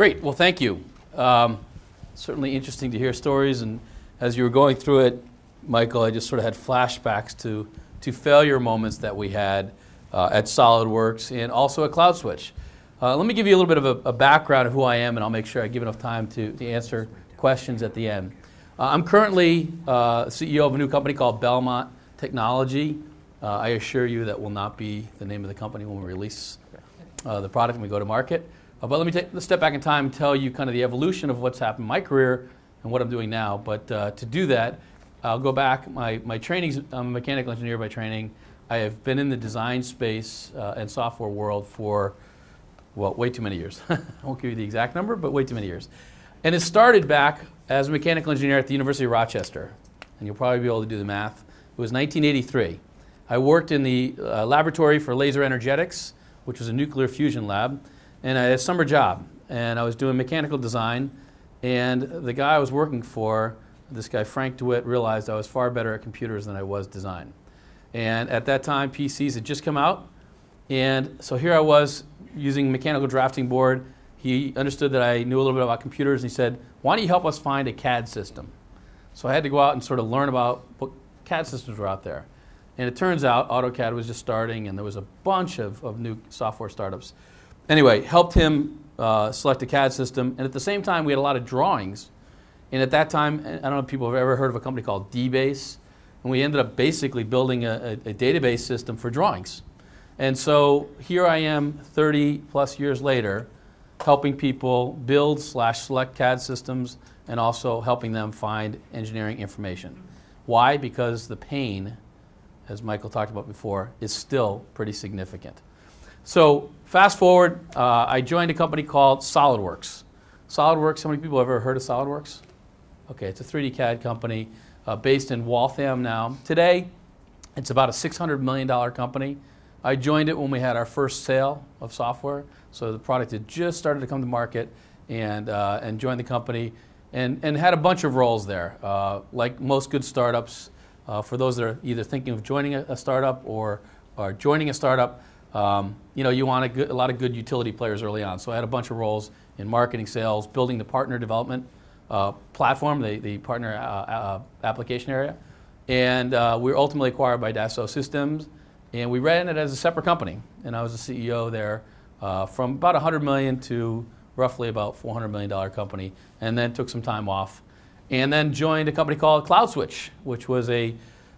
Great. Well, thank you. Um, certainly interesting to hear stories. And as you were going through it, Michael, I just sort of had flashbacks to, to failure moments that we had uh, at SolidWorks and also at CloudSwitch. Uh, let me give you a little bit of a, a, background of who I am, and I'll make sure I give enough time to, to answer questions at the end. Uh, I'm currently uh, CEO of a new company called Belmont Technology. Uh, I assure you that will not be the name of the company when we release uh, the product and we go to market. Uh, but let me take a step back in time and tell you kind of the evolution of what's happened in my career and what I'm doing now. But uh, to do that, I'll go back. My, my training, I'm a mechanical engineer by training. I have been in the design space uh, and software world for, well, way too many years. I won't give you the exact number, but way too many years. And it started back as a mechanical engineer at the University of Rochester. And you'll probably be able to do the math. It was 1983. I worked in the uh, laboratory for laser energetics, which was a nuclear fusion lab, and I had a summer job. And I was doing mechanical design, and the guy I was working for, this guy Frank DeWitt, realized I was far better at computers than I was design. And at that time, PCs had just come out, and so here I was using mechanical drafting board. He understood that I knew a little bit about computers, and he said, "Why don't you help us find a CAD system?" So I had to go out and sort of learn about what CAD systems were out there. And it turns out AutoCAD was just starting, and there was a bunch of, of new software startups. Anyway, helped him uh, select a CAD system, and at the same time, we had a lot of drawings. And at that time, I don't know if people have ever heard of a company called DBase, and we ended up basically building a, a, a database system for drawings. And so here I am, 30 plus years later, helping people build slash select CAD systems and also helping them find engineering information. Why? Because the pain as Michael talked about before, is still pretty significant. So fast forward, uh, I joined a company called SolidWorks. SolidWorks, how many people have ever heard of SolidWorks? Okay, it's a 3D CAD company uh, based in Waltham now. Today, it's about a $600 million company. I joined it when we had our first sale of software. So the product had just started to come to market and, uh, and joined the company and, and had a bunch of roles there. Uh, like most good startups, uh, for those that are either thinking of joining a, a startup or, or joining a startup, um, you know, you want a, good, a, lot of good utility players early on. So I had a bunch of roles in marketing, sales, building the partner development uh, platform, the, the partner uh, uh application area. And uh, we were ultimately acquired by Dassault Systems, and we ran it as a separate company. And I was the CEO there uh, from about 100 million to roughly about 400 million dollar company, and then took some time off and then joined a company called CloudSwitch, which was a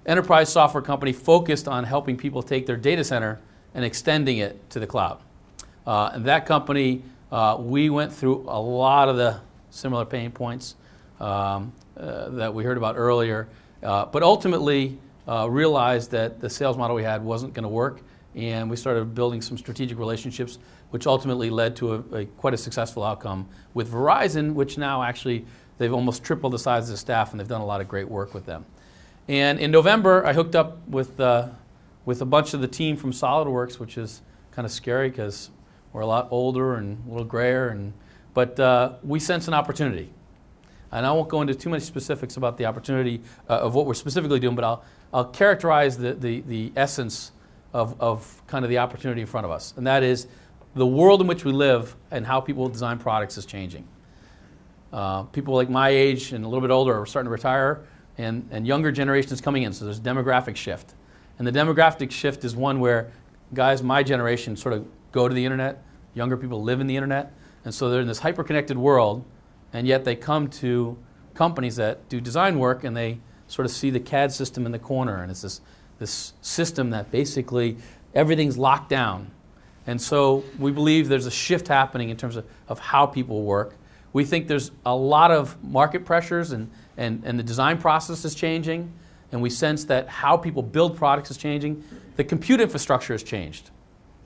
enterprise software company focused on helping people take their data center and extending it to the cloud. Uh, and that company, uh, we went through a lot of the similar pain points um, uh, that we heard about earlier, uh, but ultimately uh, realized that the sales model we had wasn't going to work, and we started building some strategic relationships, which ultimately led to a, a, quite a successful outcome with Verizon, which now actually They've almost tripled the size of the staff, and they've done a lot of great work with them. And in November, I hooked up with, uh, with a bunch of the team from SolidWorks, which is kind of scary because we're a lot older and a little grayer. And, but uh, we sense an opportunity. And I won't go into too many specifics about the opportunity uh, of what we're specifically doing, but I'll, I'll characterize the, the, the essence of, of kind of the opportunity in front of us. And that is the world in which we live and how people design products is changing. Uh, people like my age and a little bit older are starting to retire, and, and younger generations coming in. So there's a demographic shift. And the demographic shift is one where guys my generation sort of go to the internet, younger people live in the internet, and so they're in this hyper connected world, and yet they come to companies that do design work and they sort of see the CAD system in the corner, and it's this, this system that basically everything's locked down. And so we believe there's a shift happening in terms of, of how people work. We think there's a lot of market pressures and, and, and the design process is changing, and we sense that how people build products is changing. The compute infrastructure has changed.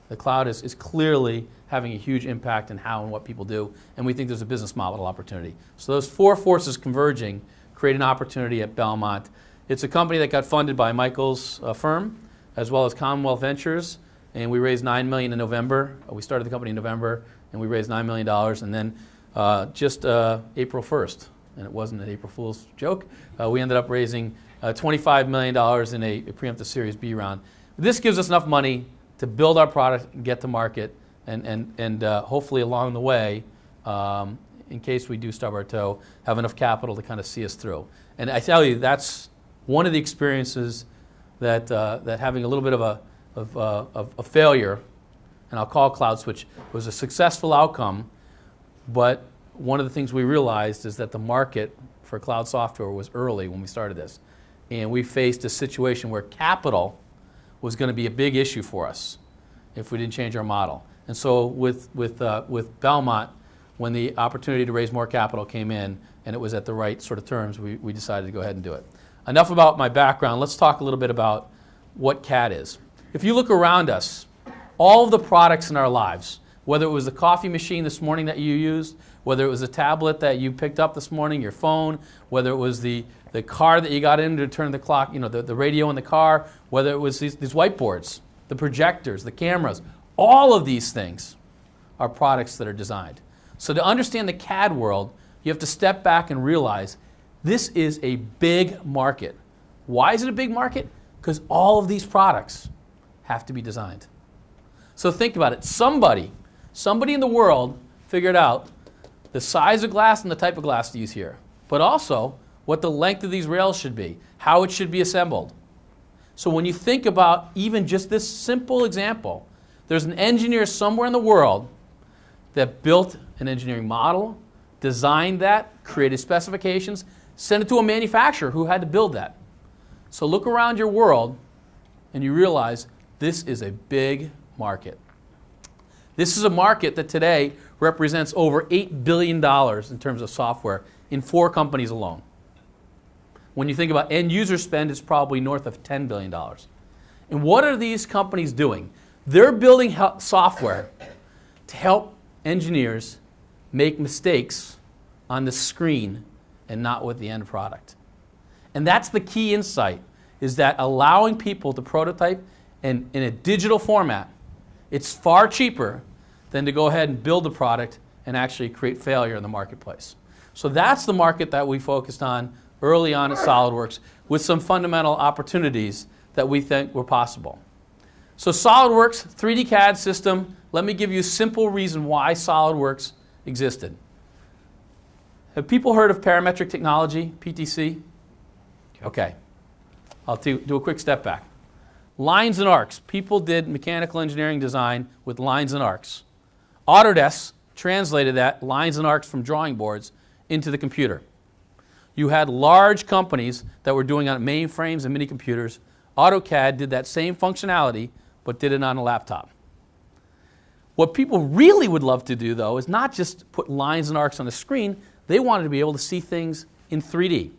The cloud is, is clearly having a huge impact in how and what people do, and we think there's a business model opportunity. So those four forces converging create an opportunity at Belmont. It's a company that got funded by Michael's uh, firm, as well as Commonwealth Ventures, and we raised 9 million in November. We started the company in November, and we raised $9 million, and then uh, just uh, April 1st, and it wasn't an April Fool's joke, uh, we ended up raising uh, $25 million in a, a, preemptive Series B round. This gives us enough money to build our product and get to market, and, and, and uh, hopefully along the way, um, in case we do stub our toe, have enough capital to kind of see us through. And I tell you, that's one of the experiences that, uh, that having a little bit of a, of, uh, of a failure, and I'll call CloudSwitch, was a successful outcome, but one of the things we realized is that the market for cloud software was early when we started this. And we faced a situation where capital was going to be a big issue for us if we didn't change our model. And so with, with, uh, with Belmont, when the opportunity to raise more capital came in and it was at the right sort of terms, we, we decided to go ahead and do it. Enough about my background. Let's talk a little bit about what CAD is. If you look around us, all of the products in our lives, whether it was the coffee machine this morning that you used, whether it was a tablet that you picked up this morning, your phone, whether it was the, the car that you got in to turn the clock, you know, the, the radio in the car, whether it was these, these whiteboards, the projectors, the cameras, all of these things are products that are designed. So to understand the CAD world, you have to step back and realize this is a big market. Why is it a big market? Because all of these products have to be designed. So think about it. Somebody, somebody in the world figured out the size of glass and the type of glass to use here, but also what the length of these rails should be, how it should be assembled. So when you think about even just this simple example, there's an engineer somewhere in the world that built an engineering model, designed that, created specifications, sent it to a manufacturer who had to build that. So look around your world and you realize this is a big market. This is a market that today represents over $8 billion in terms of software in four companies alone. When you think about end user spend, it's probably north of $10 billion. And what are these companies doing? They're building software to help engineers make mistakes on the screen and not with the end product. And that's the key insight is that allowing people to prototype in, in a digital format, it's far cheaper than to go ahead and build the product and actually create failure in the marketplace. So that's the market that we focused on early on at SolidWorks with some fundamental opportunities that we think were possible. So SolidWorks 3D CAD system, let me give you a simple reason why SolidWorks existed. Have people heard of parametric technology, PTC? Okay. I'll do, do a quick step back. Lines and arcs. People did mechanical engineering design with lines and arcs. Autodesk translated that, lines and arcs from drawing boards, into the computer. You had large companies that were doing on mainframes and mini computers. AutoCAD did that same functionality, but did it on a laptop. What people really would love to do, though, is not just put lines and arcs on the screen, they wanted to be able to see things in 3D.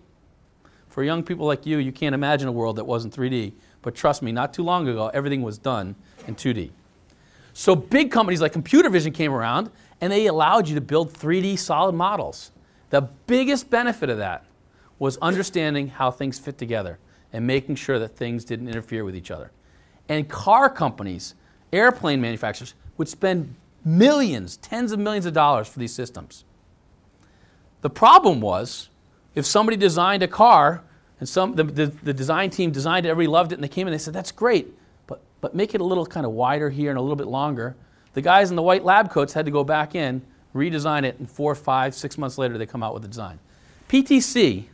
For young people like you, you can't imagine a world that wasn't 3D, but trust me, not too long ago, everything was done in 2D. So big companies like computer vision came around and they allowed you to build 3D solid models. The biggest benefit of that was understanding how things fit together and making sure that things didn't interfere with each other. And car companies, airplane manufacturers, would spend millions, tens of millions of dollars for these systems. The problem was if somebody designed a car and some, the, the, the design team designed it, everybody loved it, and they came in and they said, That's great, but, make it a little kind of wider here and a little bit longer. The guys in the white lab coats had to go back in, redesign it, and four, five, six months later, they come out with the design. PTC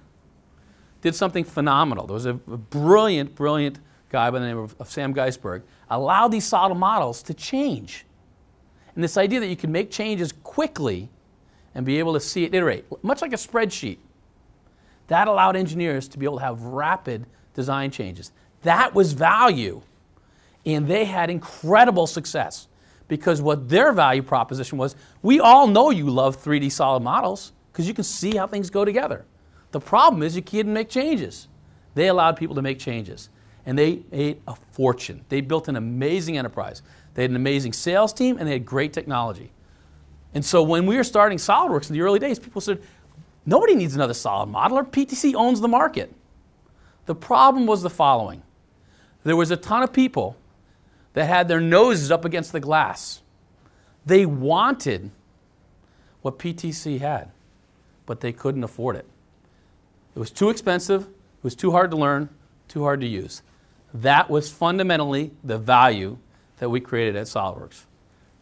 did something phenomenal. There was a, a brilliant, brilliant guy by the name of, of Sam Geisberg, allowed these solid models to change. And this idea that you can make changes quickly and be able to see it iterate, much like a spreadsheet, that allowed engineers to be able to have rapid design changes. That was value. And they had incredible success because what their value proposition was we all know you love 3D solid models because you can see how things go together. The problem is you can't make changes. They allowed people to make changes and they made a fortune. They built an amazing enterprise. They had an amazing sales team, and they had great technology. And so when we were starting SolidWorks in the early days, people said, nobody needs another solid modeler. PTC owns the market. The problem was the following there was a ton of people that had their noses up against the glass. They wanted what PTC had, but they couldn't afford it. It was too expensive, it was too hard to learn, too hard to use. That was fundamentally the value that we created at SolidWorks.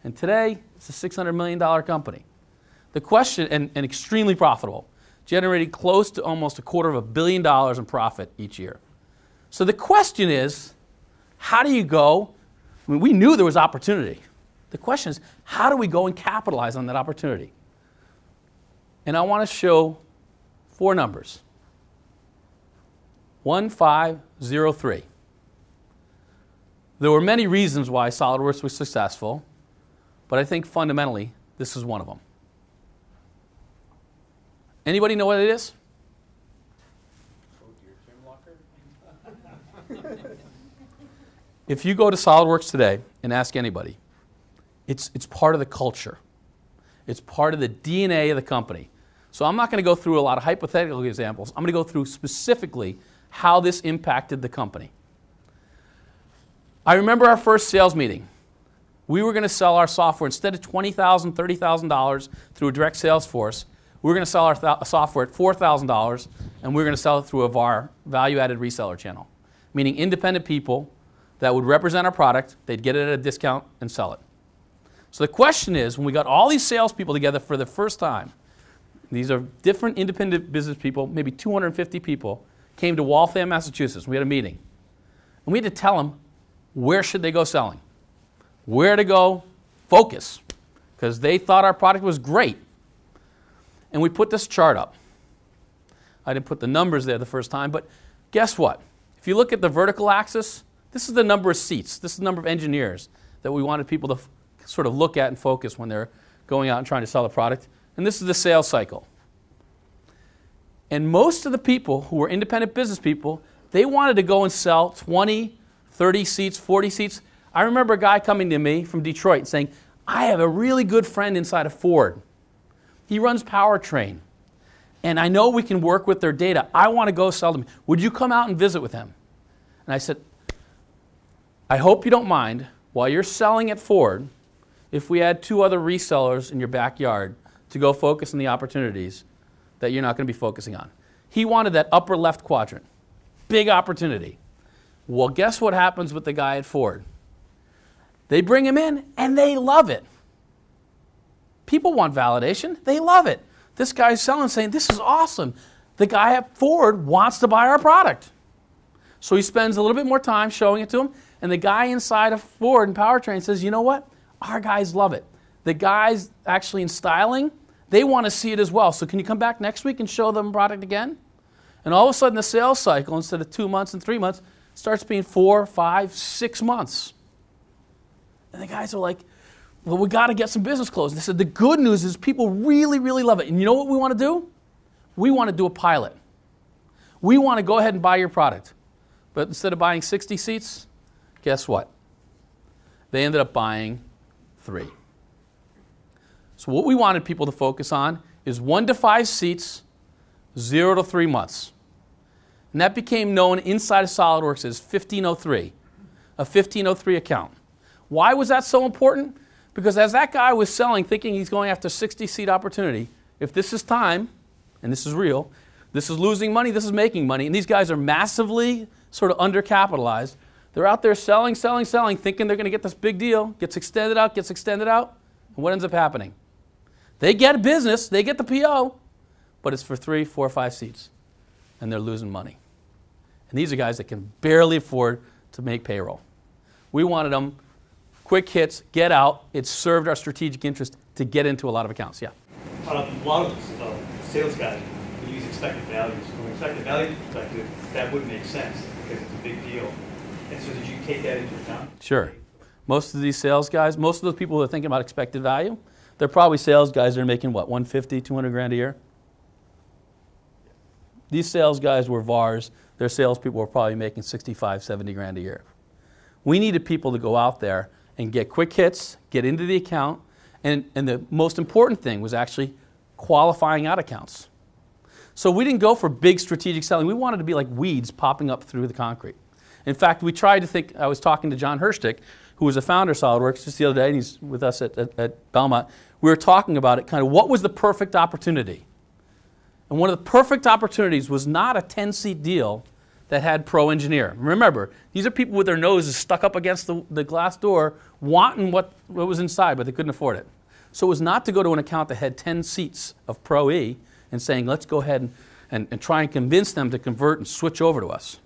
And today, it's a $600 million company. The question, and, and extremely profitable, generating close to almost a quarter of a billion dollars in profit each year. So the question is, how do you go? I mean, we knew there was opportunity. The question is, how do we go and capitalize on that opportunity? And I want to show four numbers 1503. There were many reasons why SolidWorks was successful, but I think fundamentally, this is one of them. Anybody know what it is? If you go to SolidWorks today and ask anybody, it's, it's part of the culture. It's part of the DNA of the company. So I'm not going to go through a lot of hypothetical examples. I'm going to go through specifically how this impacted the company. I remember our first sales meeting. We were going to sell our software instead of $20,000, $30,000 through a direct sales force. We were going to sell our th- software at $4,000 and we were going to sell it through a VAR, value added reseller channel, meaning independent people that would represent our product, they'd get it at a discount and sell it. So the question is when we got all these salespeople together for the first time, these are different independent business people, maybe 250 people, came to Waltham, Massachusetts. We had a meeting. And we had to tell them where should they go selling, where to go focus, because they thought our product was great. And we put this chart up. I didn't put the numbers there the first time, but guess what? If you look at the vertical axis, this is the number of seats, this is the number of engineers that we wanted people to f- sort of look at and focus when they're going out and trying to sell a product. And this is the sales cycle. And most of the people who were independent business people, they wanted to go and sell 20, 30 seats, 40 seats. I remember a guy coming to me from Detroit saying, I have a really good friend inside of Ford. He runs Powertrain. And I know we can work with their data. I want to go sell them. Would you come out and visit with him? And I said, I hope you don't mind, while you're selling at Ford, if we add two other resellers in your backyard to go focus on the opportunities that you're not going to be focusing on. He wanted that upper left quadrant. Big opportunity. Well, guess what happens with the guy at Ford? They bring him in and they love it. People want validation, they love it. This guy's selling, saying, This is awesome. The guy at Ford wants to buy our product. So he spends a little bit more time showing it to him, and the guy inside of Ford and Powertrain says, You know what? Our guys love it. The guys actually in styling, they want to see it as well. So can you come back next week and show them product again? And all of a sudden, the sales cycle, instead of two months and three months, starts being four, five, six months. And the guys are like, well, we got to get some business closed. They said, the good news is people really, really love it. And you know what we want to do? We want to do a pilot. We want to go ahead and buy your product. But instead of buying 60 seats, guess what? They ended up buying three. So, what we wanted people to focus on is one to five seats, zero to three months. And that became known inside of SolidWorks as 1503, a 1503 account. Why was that so important? Because as that guy was selling, thinking he's going after 60 seat opportunity, if this is time, and this is real, this is losing money, this is making money, and these guys are massively sort of undercapitalized. They're out there selling, selling, selling, thinking they're going to get this big deal, gets extended out, gets extended out, and what ends up happening? They get a business, they get the PO, but it's for three, four, five seats, and they're losing money. And these are guys that can barely afford to make payroll. We wanted them quick hits, get out. It served our strategic interest to get into a lot of accounts. Yeah. Uh, a lot of uh, sales guys use expected values. From an expected value perspective, that would make sense because it's a big deal. So, did you take that into account? Sure. Most of these sales guys, most of those people who are thinking about expected value, they're probably sales guys that are making what, 150, 200 grand a year? These sales guys were VARs. Their salespeople were probably making 65, 70 grand a year. We needed people to go out there and get quick hits, get into the account, and, and the most important thing was actually qualifying out accounts. So we didn't go for big strategic selling. We wanted to be like weeds popping up through the concrete. In fact, we tried to think, I was talking to John Hirschtick, who was a founder of SolidWorks just the other day, and he's with us at, at, at Belmont. We were talking about it, kind of what was the perfect opportunity? And one of the perfect opportunities was not a 10 seat deal that had pro engineer. Remember, these are people with their noses stuck up against the, the glass door, wanting what, what was inside, but they couldn't afford it. So it was not to go to an account that had 10 seats of Pro E and saying, let's go ahead and, and, and try and convince them to convert and switch over to us.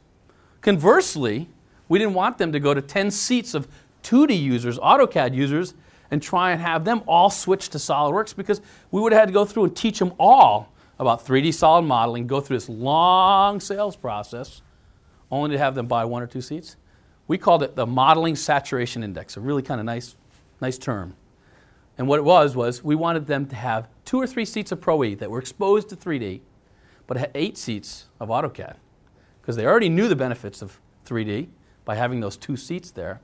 Conversely, we didn't want them to go to 10 seats of 2D users, AutoCAD users, and try and have them all switch to SolidWorks because we would have had to go through and teach them all about 3D solid modeling, go through this long sales process, only to have them buy one or two seats. We called it the modeling saturation index, a really kind of nice, nice term. And what it was was we wanted them to have two or three seats of Pro E that were exposed to 3D, but had eight seats of AutoCAD because they already knew the benefits of 3D by having those two seats there.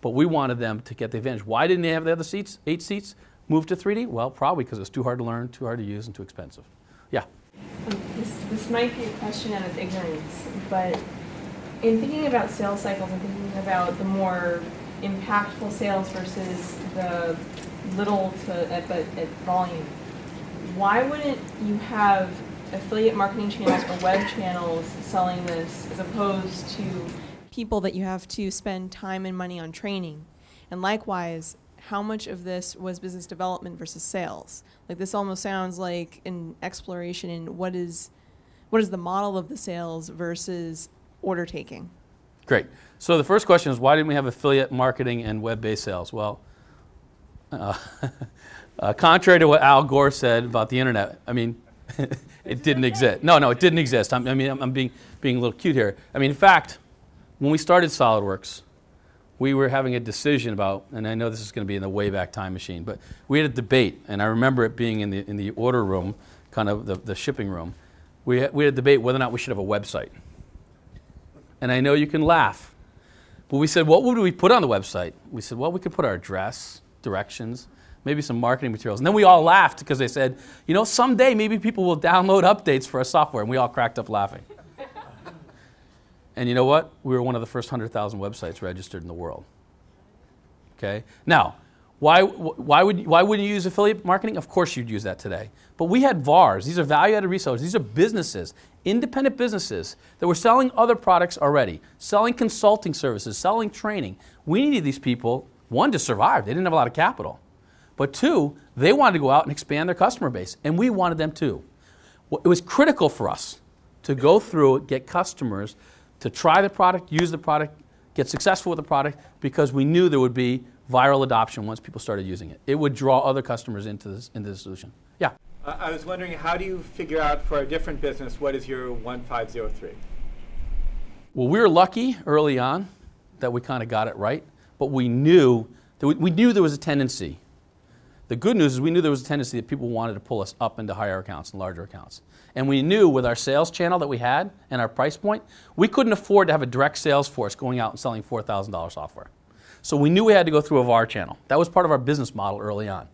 But we wanted them to get the advantage. Why didn't they have the other seats, eight seats, move to 3D? Well, probably because it was too hard to learn, too hard to use, and too expensive. Yeah. Um, this, this might be a question out of ignorance, but in thinking about sales cycles and thinking about the more impactful sales versus the little to at, but at volume, why wouldn't you have affiliate marketing channels or web channels selling this as opposed to people that you have to spend time and money on training? And likewise, how much of this was business development versus sales? Like this almost sounds like an exploration in what is what is the model of the sales versus order taking. Great. So the first question is why didn't we have affiliate marketing and web-based sales? Well, uh, uh, contrary to what Al Gore said about the internet, I mean, it didn't exist. No, no, it didn't exist. I'm, I mean, I'm, I'm being being a little cute here. I mean, in fact, when we started SolidWorks, we were having a decision about, and I know this is going to be in the way back time machine, but we had a debate, and I remember it being in the, in the order room, kind of the, the shipping room. We we had a debate whether or not we should have a website. And I know you can laugh, but we said, what would we put on the website? We said, well, we could put our address, directions, maybe some marketing materials. And then we all laughed because they said, you know, someday maybe people will download updates for our software. And we all cracked up laughing. And you know what? We were one of the first 100,000 websites registered in the world. Okay? Now, why, why, would, why wouldn't you use affiliate marketing? Of course you'd use that today. But we had VARs. These are value added resellers. These are businesses, independent businesses that were selling other products already, selling consulting services, selling training. We needed these people, one, to survive. They didn't have a lot of capital. But two, they wanted to go out and expand their customer base. And we wanted them too. It was critical for us to go through, get customers to try the product, use the product, get successful with the product because we knew there would be viral adoption once people started using it. It would draw other customers into this into the solution. Yeah. Uh, I was wondering, how do you figure out for a different business what is your 1503? Well, we were lucky early on that we kind of got it right, but we knew that we, we knew there was a tendency. The good news is we knew there was a tendency that people wanted to pull us up into higher accounts and larger accounts. And we knew with our sales channel that we had and our price point, we couldn't afford to have a direct sales force going out and selling $4,000 software. So we knew we had to go through a VAR channel. That was part of our business model early on.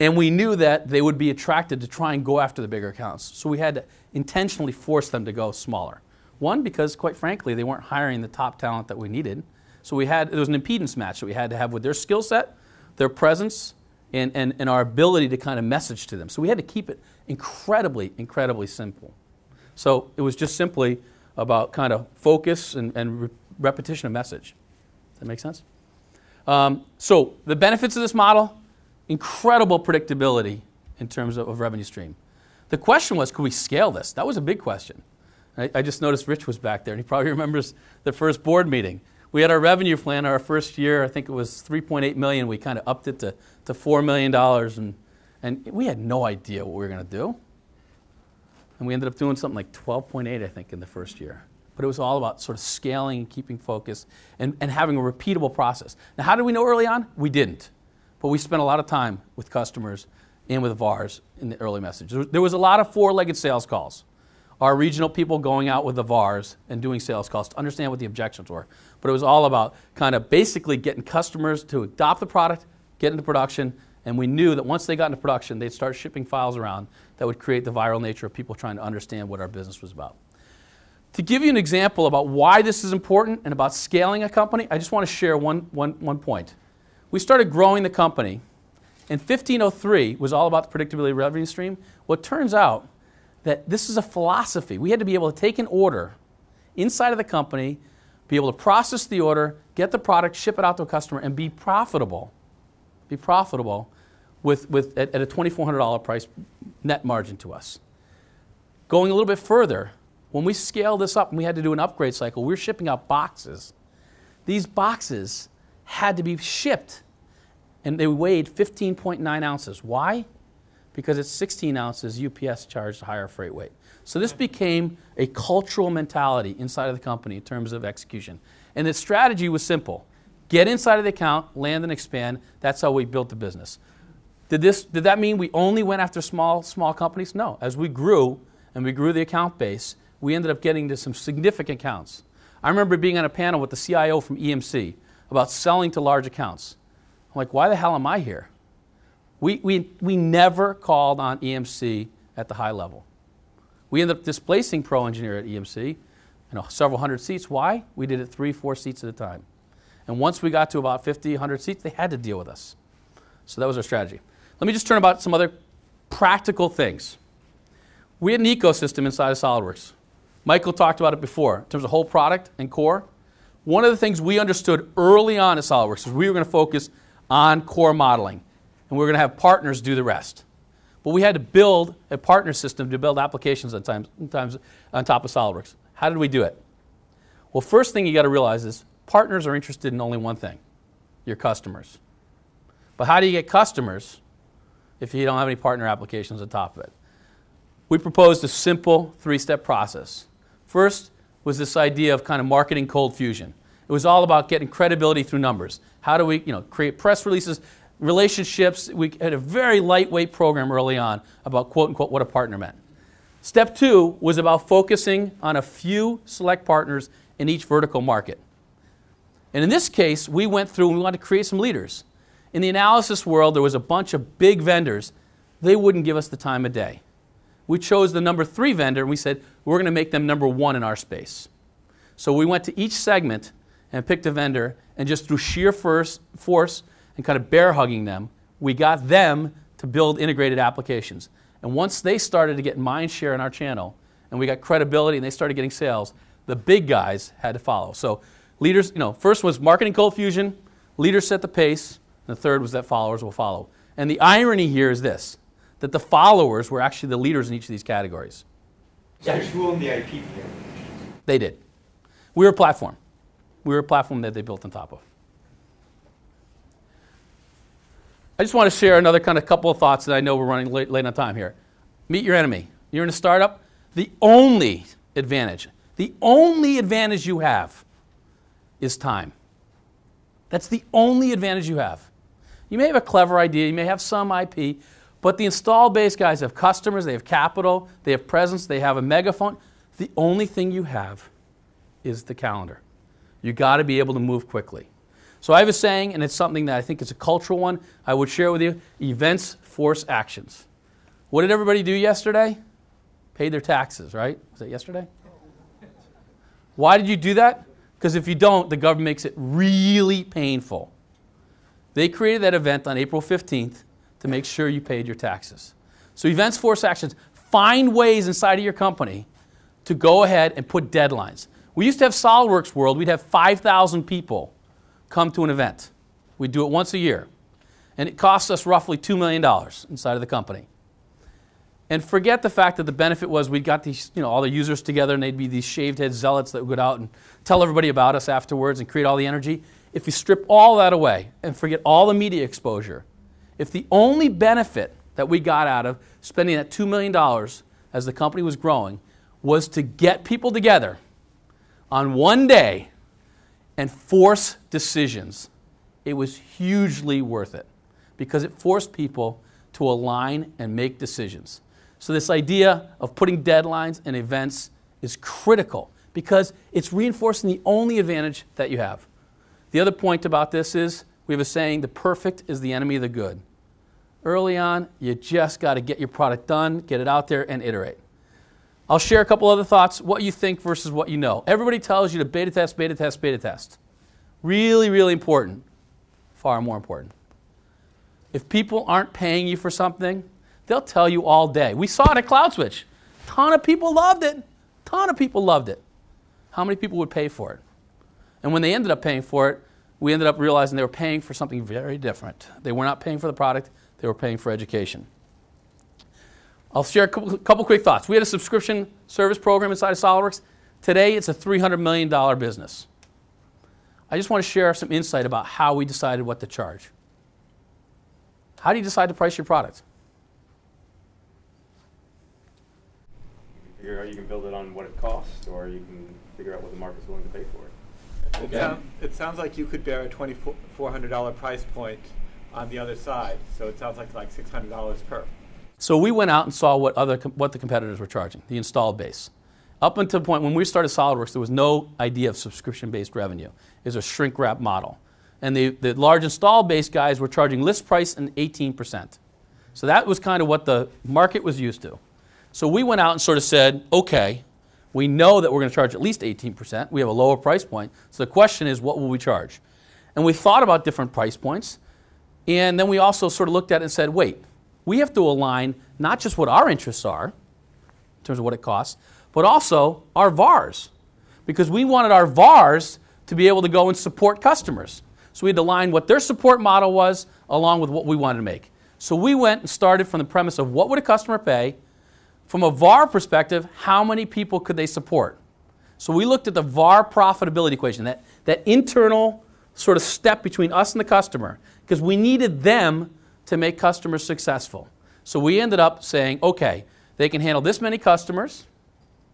And we knew that they would be attracted to try and go after the bigger accounts. So we had to intentionally force them to go smaller. One, because quite frankly, they weren't hiring the top talent that we needed. So we had, there was an impedance match that we had to have with their skill set, their presence, and, and, and our ability to kind of message to them. So we had to keep it incredibly, incredibly simple. So it was just simply about kind of focus and, and re- repetition of message. Does that make sense? Um, so the benefits of this model, incredible predictability in terms of, of, revenue stream. The question was, could we scale this? That was a big question. I, I just noticed Rich was back there, and he probably remembers the first board meeting. We had our revenue plan our first year, I think it was 3.8 million. We kind of upped it to to $4 million. And, and we had no idea what we were going to do. And we ended up doing something like 12.8, I think, in the first year. But it was all about sort of scaling and keeping focus and, and having a repeatable process. Now, how did we know early on? We didn't. But we spent a lot of time with customers and with VARs in the early message. There was a lot of four legged sales calls. Our regional people going out with the VARs and doing sales calls to understand what the objections were. But it was all about kind of basically getting customers to adopt the product, get into production, and we knew that once they got into production, they'd start shipping files around that would create the viral nature of people trying to understand what our business was about. To give you an example about why this is important and about scaling a company, I just want to share one, one, one point. We started growing the company, and 1503 was all about the predictability revenue stream. Well, turns out that this is a philosophy. We had to be able to take an order inside of the company, be able to process the order, get the product, ship it out to a customer, and be profitable be profitable with, with, at, at a $2,400 price net margin to us. Going a little bit further, when we scaled this up and we had to do an upgrade cycle, we were shipping out boxes. These boxes had to be shipped and they weighed 15.9 ounces. Why? Because it's 16 ounces, UPS charged a higher freight weight. So this became a cultural mentality inside of the company in terms of execution. And the strategy was simple get inside of the account, land and expand. That's how we built the business. Did, this, did that mean we only went after small, small companies? No. As we grew and we grew the account base, we ended up getting to some significant accounts. I remember being on a panel with the CIO from EMC about selling to large accounts. I'm like, why the hell am I here? We, we, we never called on EMC at the high level. We ended up displacing Pro Engineer at EMC, you know, several hundred seats. Why? We did it three, four seats at a time. And once we got to about 50, 100 seats, they had to deal with us. So that was our strategy. Let me just turn about some other practical things. We had an ecosystem inside of SolidWorks. Michael talked about it before in terms of whole product and core. One of the things we understood early on at SolidWorks is we were going to focus on core modeling, and we're going to have partners do the rest. But we had to build a partner system to build applications on, times, times on top of SolidWorks. How did we do it? Well, first thing you got to realize is partners are interested in only one thing your customers. But how do you get customers if you don't have any partner applications on top of it? We proposed a simple three step process. First was this idea of kind of marketing cold fusion. It was all about getting credibility through numbers. How do we you know, create press releases, relationships? We had a very lightweight program early on about quote unquote what a partner meant. Step two was about focusing on a few select partners in each vertical market. And in this case, we went through and we wanted to create some leaders. In the analysis world, there was a bunch of big vendors. They wouldn't give us the time of day. We chose the number three vendor and we said, we're going to make them number one in our space. So we went to each segment and picked a vendor, and just through sheer force, force and kind of bear hugging them, we got them to build integrated applications. And once they started to get mind share in our channel, and we got credibility and they started getting sales, the big guys had to follow. So leaders, you know, first was marketing cold fusion, leaders set the pace, and the third was that followers will follow. And the irony here is this that the followers were actually the leaders in each of these categories. So who owned the IP here? They did. We were a platform. We were a platform that they built on top of. I just want to share another kind of couple of thoughts that I know we're running late, late on time here. Meet your enemy. You're in a startup. The only advantage, the only advantage you have is time. That's the only advantage you have. You may have a clever idea, you may have some IP, but the install base guys have customers, they have capital, they have presence, they have a megaphone. The only thing you have is the calendar. You got to be able to move quickly. So I have a saying, and it's something that I think is a cultural one. I would share with you: events force actions. What did everybody do yesterday? Paid their taxes, right? Was that yesterday? Why did you do that? Because if you don't, the government makes it really painful. They created that event on April 15th to make sure you paid your taxes. So events force actions. Find ways inside of your company to go ahead and put deadlines. We used to have SolidWorks World, we'd have 5,000 people come to an event. We'd do it once a year. And it costs us roughly $2 million inside of the company. And forget the fact that the benefit was we got these, you know, all the users together and they'd be these shaved head zealots that would go out and tell everybody about us afterwards and create all the energy. If you strip all that away and forget all the media exposure, if the only benefit that we got out of spending that $2 million as the company was growing was to get people together on one day and force decisions, it was hugely worth it because it forced people to align and make decisions. So, this idea of putting deadlines and events is critical because it's reinforcing the only advantage that you have. The other point about this is we have a saying the perfect is the enemy of the good. Early on, you just got to get your product done, get it out there, and iterate. I'll share a couple other thoughts what you think versus what you know. Everybody tells you to beta test, beta test, beta test. Really, really important. Far more important. If people aren't paying you for something, they'll tell you all day. We saw it at Cloud CloudSwitch. Ton of people loved it. Ton of people loved it. How many people would pay for it? And when they ended up paying for it, we ended up realizing they were paying for something very different. They were not paying for the product, they were paying for education. I'll share a couple, couple quick thoughts. We had a subscription service program inside of SolidWorks. Today, it's a $300 million business. I just want to share some insight about how we decided what to charge. How do you decide to price your product? figure out you can build it on what it costs, or you can figure out what the market's willing to pay for it. It, sound, it sounds like you could bear a twenty-four hundred dollar price point on the other side, so it sounds like like six hundred dollars per. So we went out and saw what other what the competitors were charging, the installed base. Up until the point when we started SolidWorks, there was no idea of subscription-based revenue. It was a shrink wrap model, and the, the large installed base guys were charging list price and 18%. So that was kind of what the market was used to. So we went out and sort of said, okay, we know that we're going to charge at least 18%. We have a lower price point. So the question is, what will we charge? And we thought about different price points. And then we also sort of looked at it and said, wait, we have to align not just what our interests are, in terms of what it costs, but also our VARs. Because we wanted our VARs to be able to go and support customers. So we had to align what their support model was along with what we wanted to make. So we went and started from the premise of what would a customer pay, from a VAR perspective, how many people could they support? So we looked at the VAR profitability equation, that, that internal sort of step between us and the customer, because we needed them to make customers successful. So we ended up saying, okay, they can handle this many customers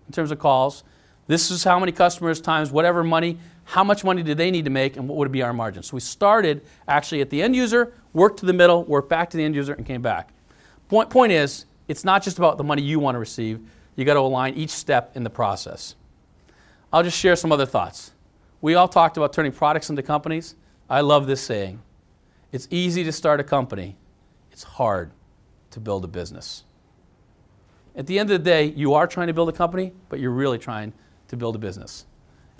in terms of calls. This is how many customers times whatever money, how much money do they need to make, and what would be our margin? So we started actually at the end user, worked to the middle, worked back to the end user, and came back. Point, point is, it's not just about the money you want to receive, you got to align each step in the process. I'll just share some other thoughts. We all talked about turning products into companies. I love this saying. It's easy to start a company, it's hard to build a business. At the end of the day, you are trying to build a company, but you're really trying to build a business.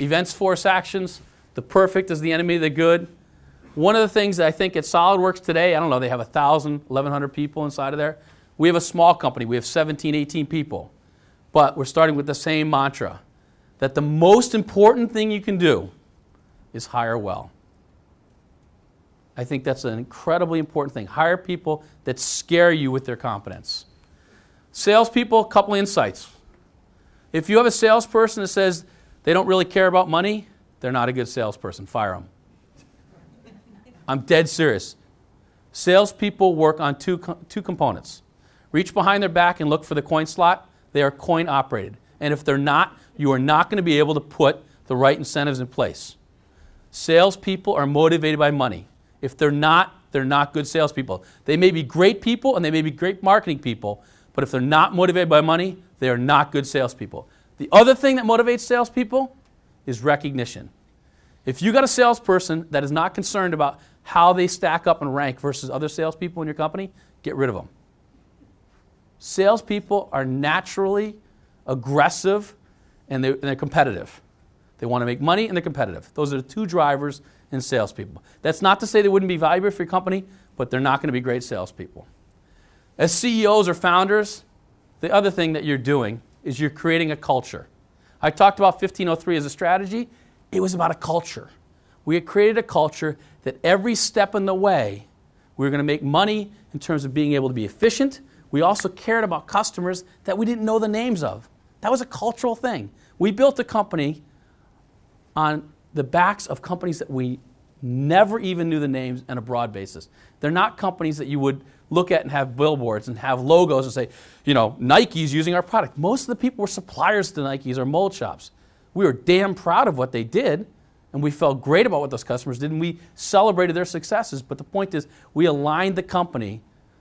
Events force actions. The perfect is the enemy of the good. One of the things that I think at SolidWorks today, I don't know, they have 1,000, 1,100 people inside of there. We have a small company, we have 17, 18 people, but we're starting with the same mantra that the most important thing you can do is hire well. I think that's an incredibly important thing. Hire people that scare you with their competence. Salespeople, couple insights. If you have a salesperson that says they don't really care about money, they're not a good salesperson. Fire them. I'm dead serious. Salespeople work on two, two components reach behind their back and look for the coin slot, they are coin operated. And if they're not, you are not going to be able to put the right incentives in place. Salespeople are motivated by money. If they're not, they're not good salespeople. They may be great people and they may be great marketing people, but if they're not motivated by money, they are not good salespeople. The other thing that motivates salespeople is recognition. If you got a salesperson that is not concerned about how they stack up and rank versus other salespeople in your company, get rid of them. Salespeople are naturally aggressive and they're, and they're competitive. They want to make money and they're competitive. Those are the two drivers in salespeople. That's not to say they wouldn't be valuable for your company, but they're not going to be great salespeople. As CEOs or founders, the other thing that you're doing is you're creating a culture. I talked about 1503 as a strategy. It was about a culture. We had created a culture that every step in the way, we were going to make money in terms of being able to be efficient, we also cared about customers that we didn't know the names of. That was a cultural thing. We built a company on the backs of companies that we never even knew the names on a broad basis. They're not companies that you would look at and have billboards and have logos and say, you know, Nike's using our product. Most of the people were suppliers to Nike's or mold shops. We were damn proud of what they did, and we felt great about what those customers did, and we celebrated their successes. But the point is, we aligned the company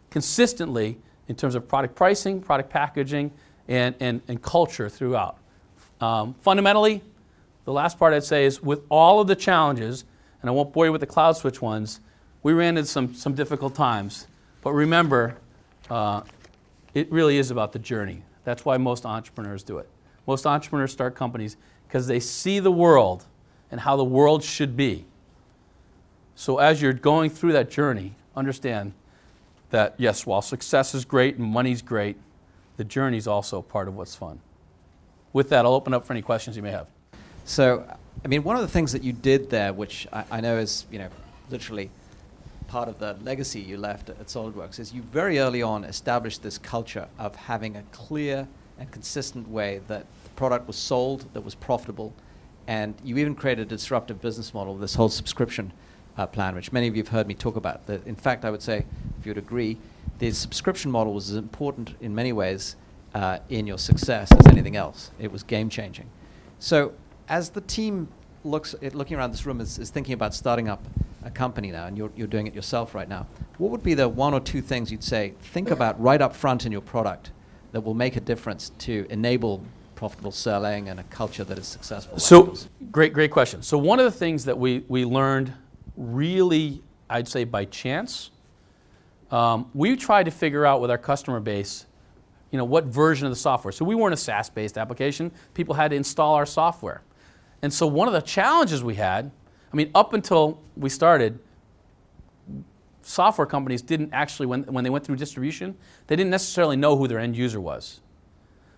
consistently in terms of product pricing, product packaging, and, and, and culture throughout. Um, fundamentally, the last part I'd say is with all of the challenges, and I won't bore you with the CloudSwitch ones, we ran into some, some difficult times. But remember, uh, it really is about the journey. That's why most entrepreneurs do it. Most entrepreneurs start companies because they see the world and how the world should be. So as you're going through that journey, understand that yes, while success is great and money's great, the journey is also part of what's fun. With that, I'll open up for any questions you may have. So, I mean, one of the things that you did there, which I, I know is, you know, literally part of the legacy you left at SolidWorks is you very early on established this culture of having a clear and consistent way that the product was sold, that was profitable, and you even created a disruptive business model, this whole subscription uh, plan, which many of you have heard me talk about. That in fact, I would say, if you would agree, the subscription model was as important in many ways uh, in your success as anything else. It was game changing. So, as the team looks at looking around this room is, is thinking about starting up a company now, and you're, you're doing it yourself right now, what would be the one or two things you'd say, think about right up front in your product that will make a difference to enable profitable selling and a culture that is successful? So, great, great question. So, one of the things that we, we learned really, I'd say by chance, um, we tried to figure out with our customer base, you know, what version of the software. So, we weren't a SaaS based application, people had to install our software. And so, one of the challenges we had, I mean, up until we started, software companies didn't actually, when, when they went through distribution, they didn't necessarily know who their end user was.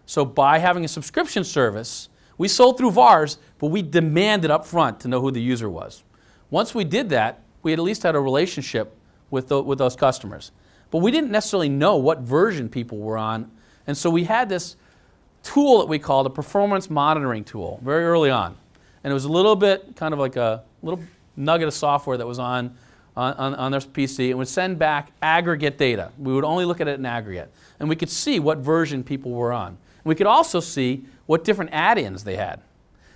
So by having a subscription service, we sold through VARs, but we demanded up front to know who the user was. Once we did that, we at least had a relationship with, the, with those customers. But we didn't necessarily know what version people were on. And so we had this tool that we called a performance monitoring tool very early on. And it was a little bit kind of like a little nugget of software that was on, on, on, their PC and would send back aggregate data. We would only look at it in aggregate. And we could see what version people were on. We could also see what different add ins they had.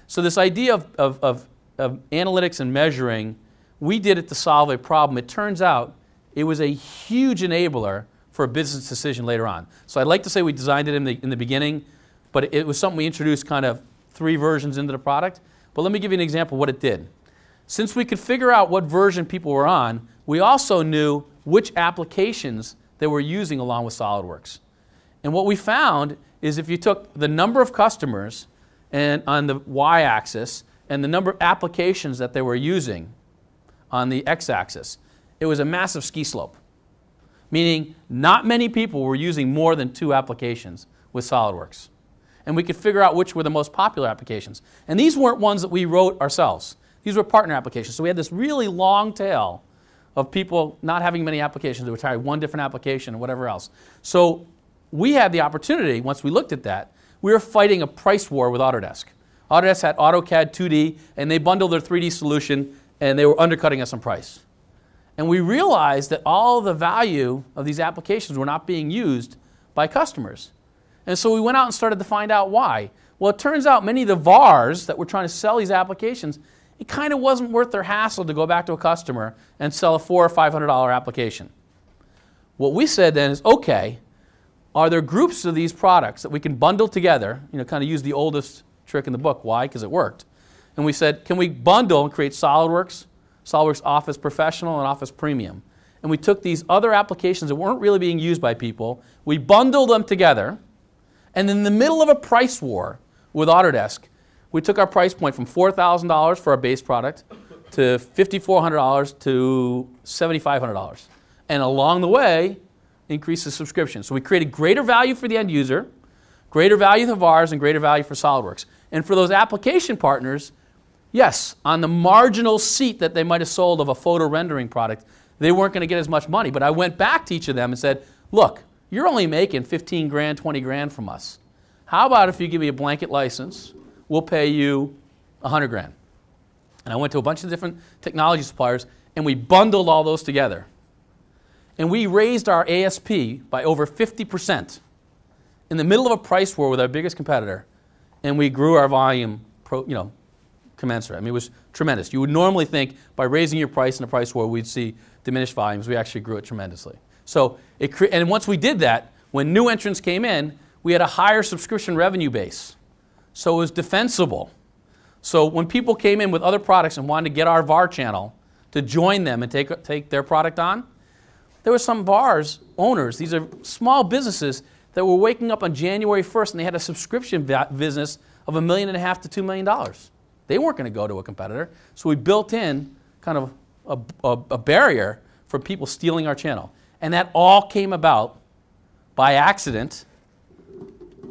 So, this idea of, of, of, of analytics and measuring, we did it to solve a problem. It turns out it was a huge enabler for a business decision later on. So, I'd like to say we designed it in the, in the beginning, but it was something we introduced kind of three versions into the product. But let me give you an example of what it did. Since we could figure out what version people were on, we also knew which applications they were using along with SolidWorks. And what we found is if you took the number of customers and on the y-axis and the number of applications that they were using on the x-axis, it was a massive ski slope. Meaning not many people were using more than two applications with SolidWorks. And we could figure out which were the most popular applications. And these weren't ones that we wrote ourselves. These were partner applications. So we had this really long tail of people not having many applications. They would try one different application and whatever else. So we had the opportunity, once we looked at that, we were fighting a price war with Autodesk. Autodesk had AutoCAD 2D, and they bundled their 3D solution, and they were undercutting us on price. And we realized that all the value of these applications were not being used by customers. And so we went out and started to find out why. Well, it turns out many of the VARs that were trying to sell these applications, it kind of wasn't worth their hassle to go back to a customer and sell a four or five hundred dollar application. What we said then is, okay, are there groups of these products that we can bundle together? You know, kind of use the oldest trick in the book. Why? Because it worked. And we said, can we bundle and create SolidWorks, SolidWorks Office Professional, and Office Premium? And we took these other applications that weren't really being used by people, we bundled them together, and in the middle of a price war with Autodesk, we took our price point from $4,000 for our base product to $5,400 to $7,500. And along the way, increase the subscription. So we created greater value for the end user, greater value for VARs, and greater value for SolidWorks. And for those application partners, yes, on the marginal seat that they might have sold of a photo rendering product, they weren't going to get as much money. But I went back to each of them and said, look, you're only making 15 grand, 20 grand from us. How about if you give me a blanket license? We'll pay you 100 grand. And I went to a bunch of different technology suppliers and we bundled all those together. And we raised our ASP by over 50% in the middle of a price war with our biggest competitor. And we grew our volume, pro, you know, commensurate. I mean, it was tremendous. You would normally think by raising your price in a price war, we'd see diminished volumes. We actually grew it tremendously. So, it cre- and once we did that, when new entrants came in, we had a higher subscription revenue base. So it was defensible. So when people came in with other products and wanted to get our VAR channel to join them and take, take their product on, there were some VARs owners, these are small businesses that were waking up on January 1st and they had a subscription va- business of a million and a half to two million dollars. They weren't going to go to a competitor. So we built in kind of a, a, a barrier for people stealing our channel. And that all came about by accident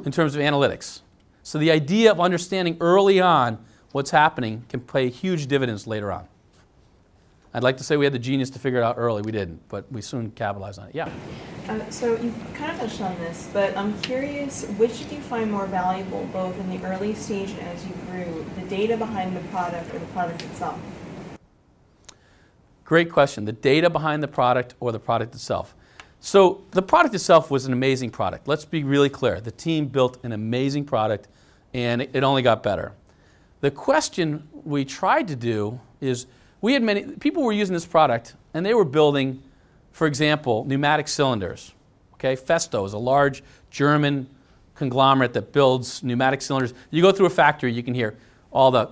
in terms of analytics. So the idea of understanding early on what's happening can pay huge dividends later on. I'd like to say we had the genius to figure it out early. We didn't, but we soon capitalized on it. Yeah. Uh, so you kind of touched on this, but I'm curious, which did you find more valuable, both in the early stage and as you grew, the data behind the product or the product itself? Great question. The data behind the product or the product itself. So the product itself was an amazing product. Let's be really clear. The team built an amazing product and it only got better. The question we tried to do is we had many people were using this product and they were building, for example, pneumatic cylinders. Okay, Festo is a large German conglomerate that builds pneumatic cylinders. You go through a factory, you can hear all the,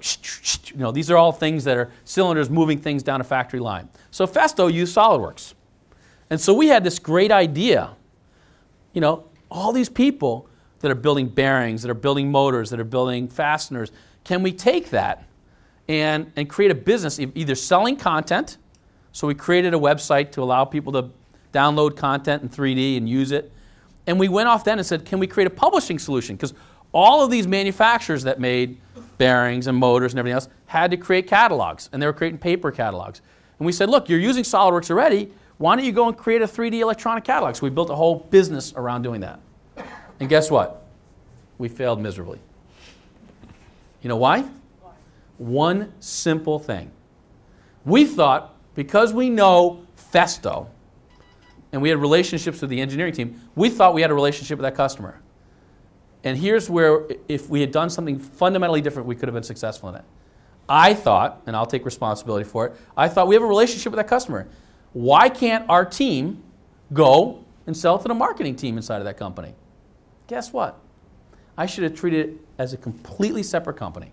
you know, these are all things that are cylinders moving things down a factory line. So Festo used SolidWorks. And so we had this great idea. You know, all these people that are building bearings, that are building motors, that are building fasteners, can we take that and, and create a business either selling content? So we created a website to allow people to download content in 3D and use it. And we went off then and said, can we create a publishing solution? Because all of these manufacturers that made bearings and motors and everything else had to create catalogs, and they were creating paper catalogs. And we said, look, you're using SolidWorks already. Why don't you go and create a 3D electronic catalog? So we built a whole business around doing that. And guess what? We failed miserably. You know why? One simple thing. We thought because we know Festo and we had relationships with the engineering team, we thought we had a relationship with that customer. And here's where, if we had done something fundamentally different, we could have been successful in it. I thought, and I'll take responsibility for it, I thought we have a relationship with that customer. Why can't our team go and sell to the marketing team inside of that company? Guess what? I should have treated it as a completely separate company.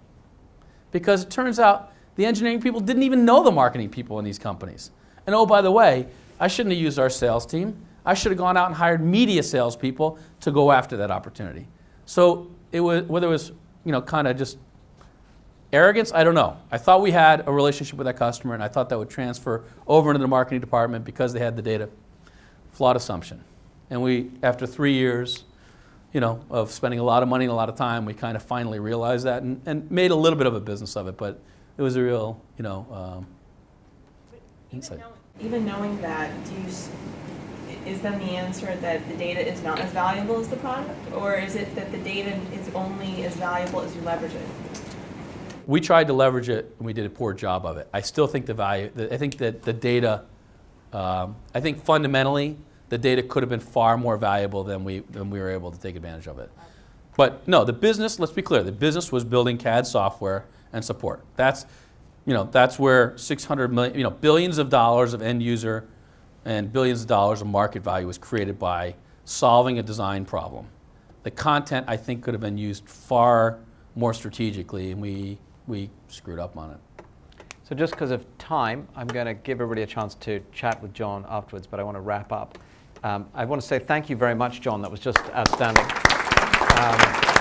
Because it turns out the engineering people didn't even know the marketing people in these companies. And oh, by the way, I shouldn't have used our sales team. I should have gone out and hired media salespeople to go after that opportunity. So it was whether it was you know kind of just arrogance, I don't know. I thought we had a relationship with that customer, and I thought that would transfer over into the marketing department because they had the data. Flawed assumption. And we, after three years, you know, of spending a lot of money and a lot of time, we kind of finally realized that and, and made a little bit of a business of it. But it was a real, you know, um, insight. Even knowing that, do you, is then the answer that the data is not as valuable as the product? Or is it that the data is only as valuable as you leverage it? We tried to leverage it, and we did a poor job of it. I still think the value. I think that the data. Um, I think fundamentally, the data could have been far more valuable than we than we were able to take advantage of it. But no, the business. Let's be clear. The business was building CAD software and support. That's, you know, that's where 600 million, you know, billions of dollars of end user, and billions of dollars of market value was created by solving a design problem. The content I think could have been used far more strategically, and we we screwed up on it. So just because of time, I'm going to give everybody a chance to chat with John afterwards, but I want to wrap up. Um, I want to say thank you very much, John. That was just outstanding. Um,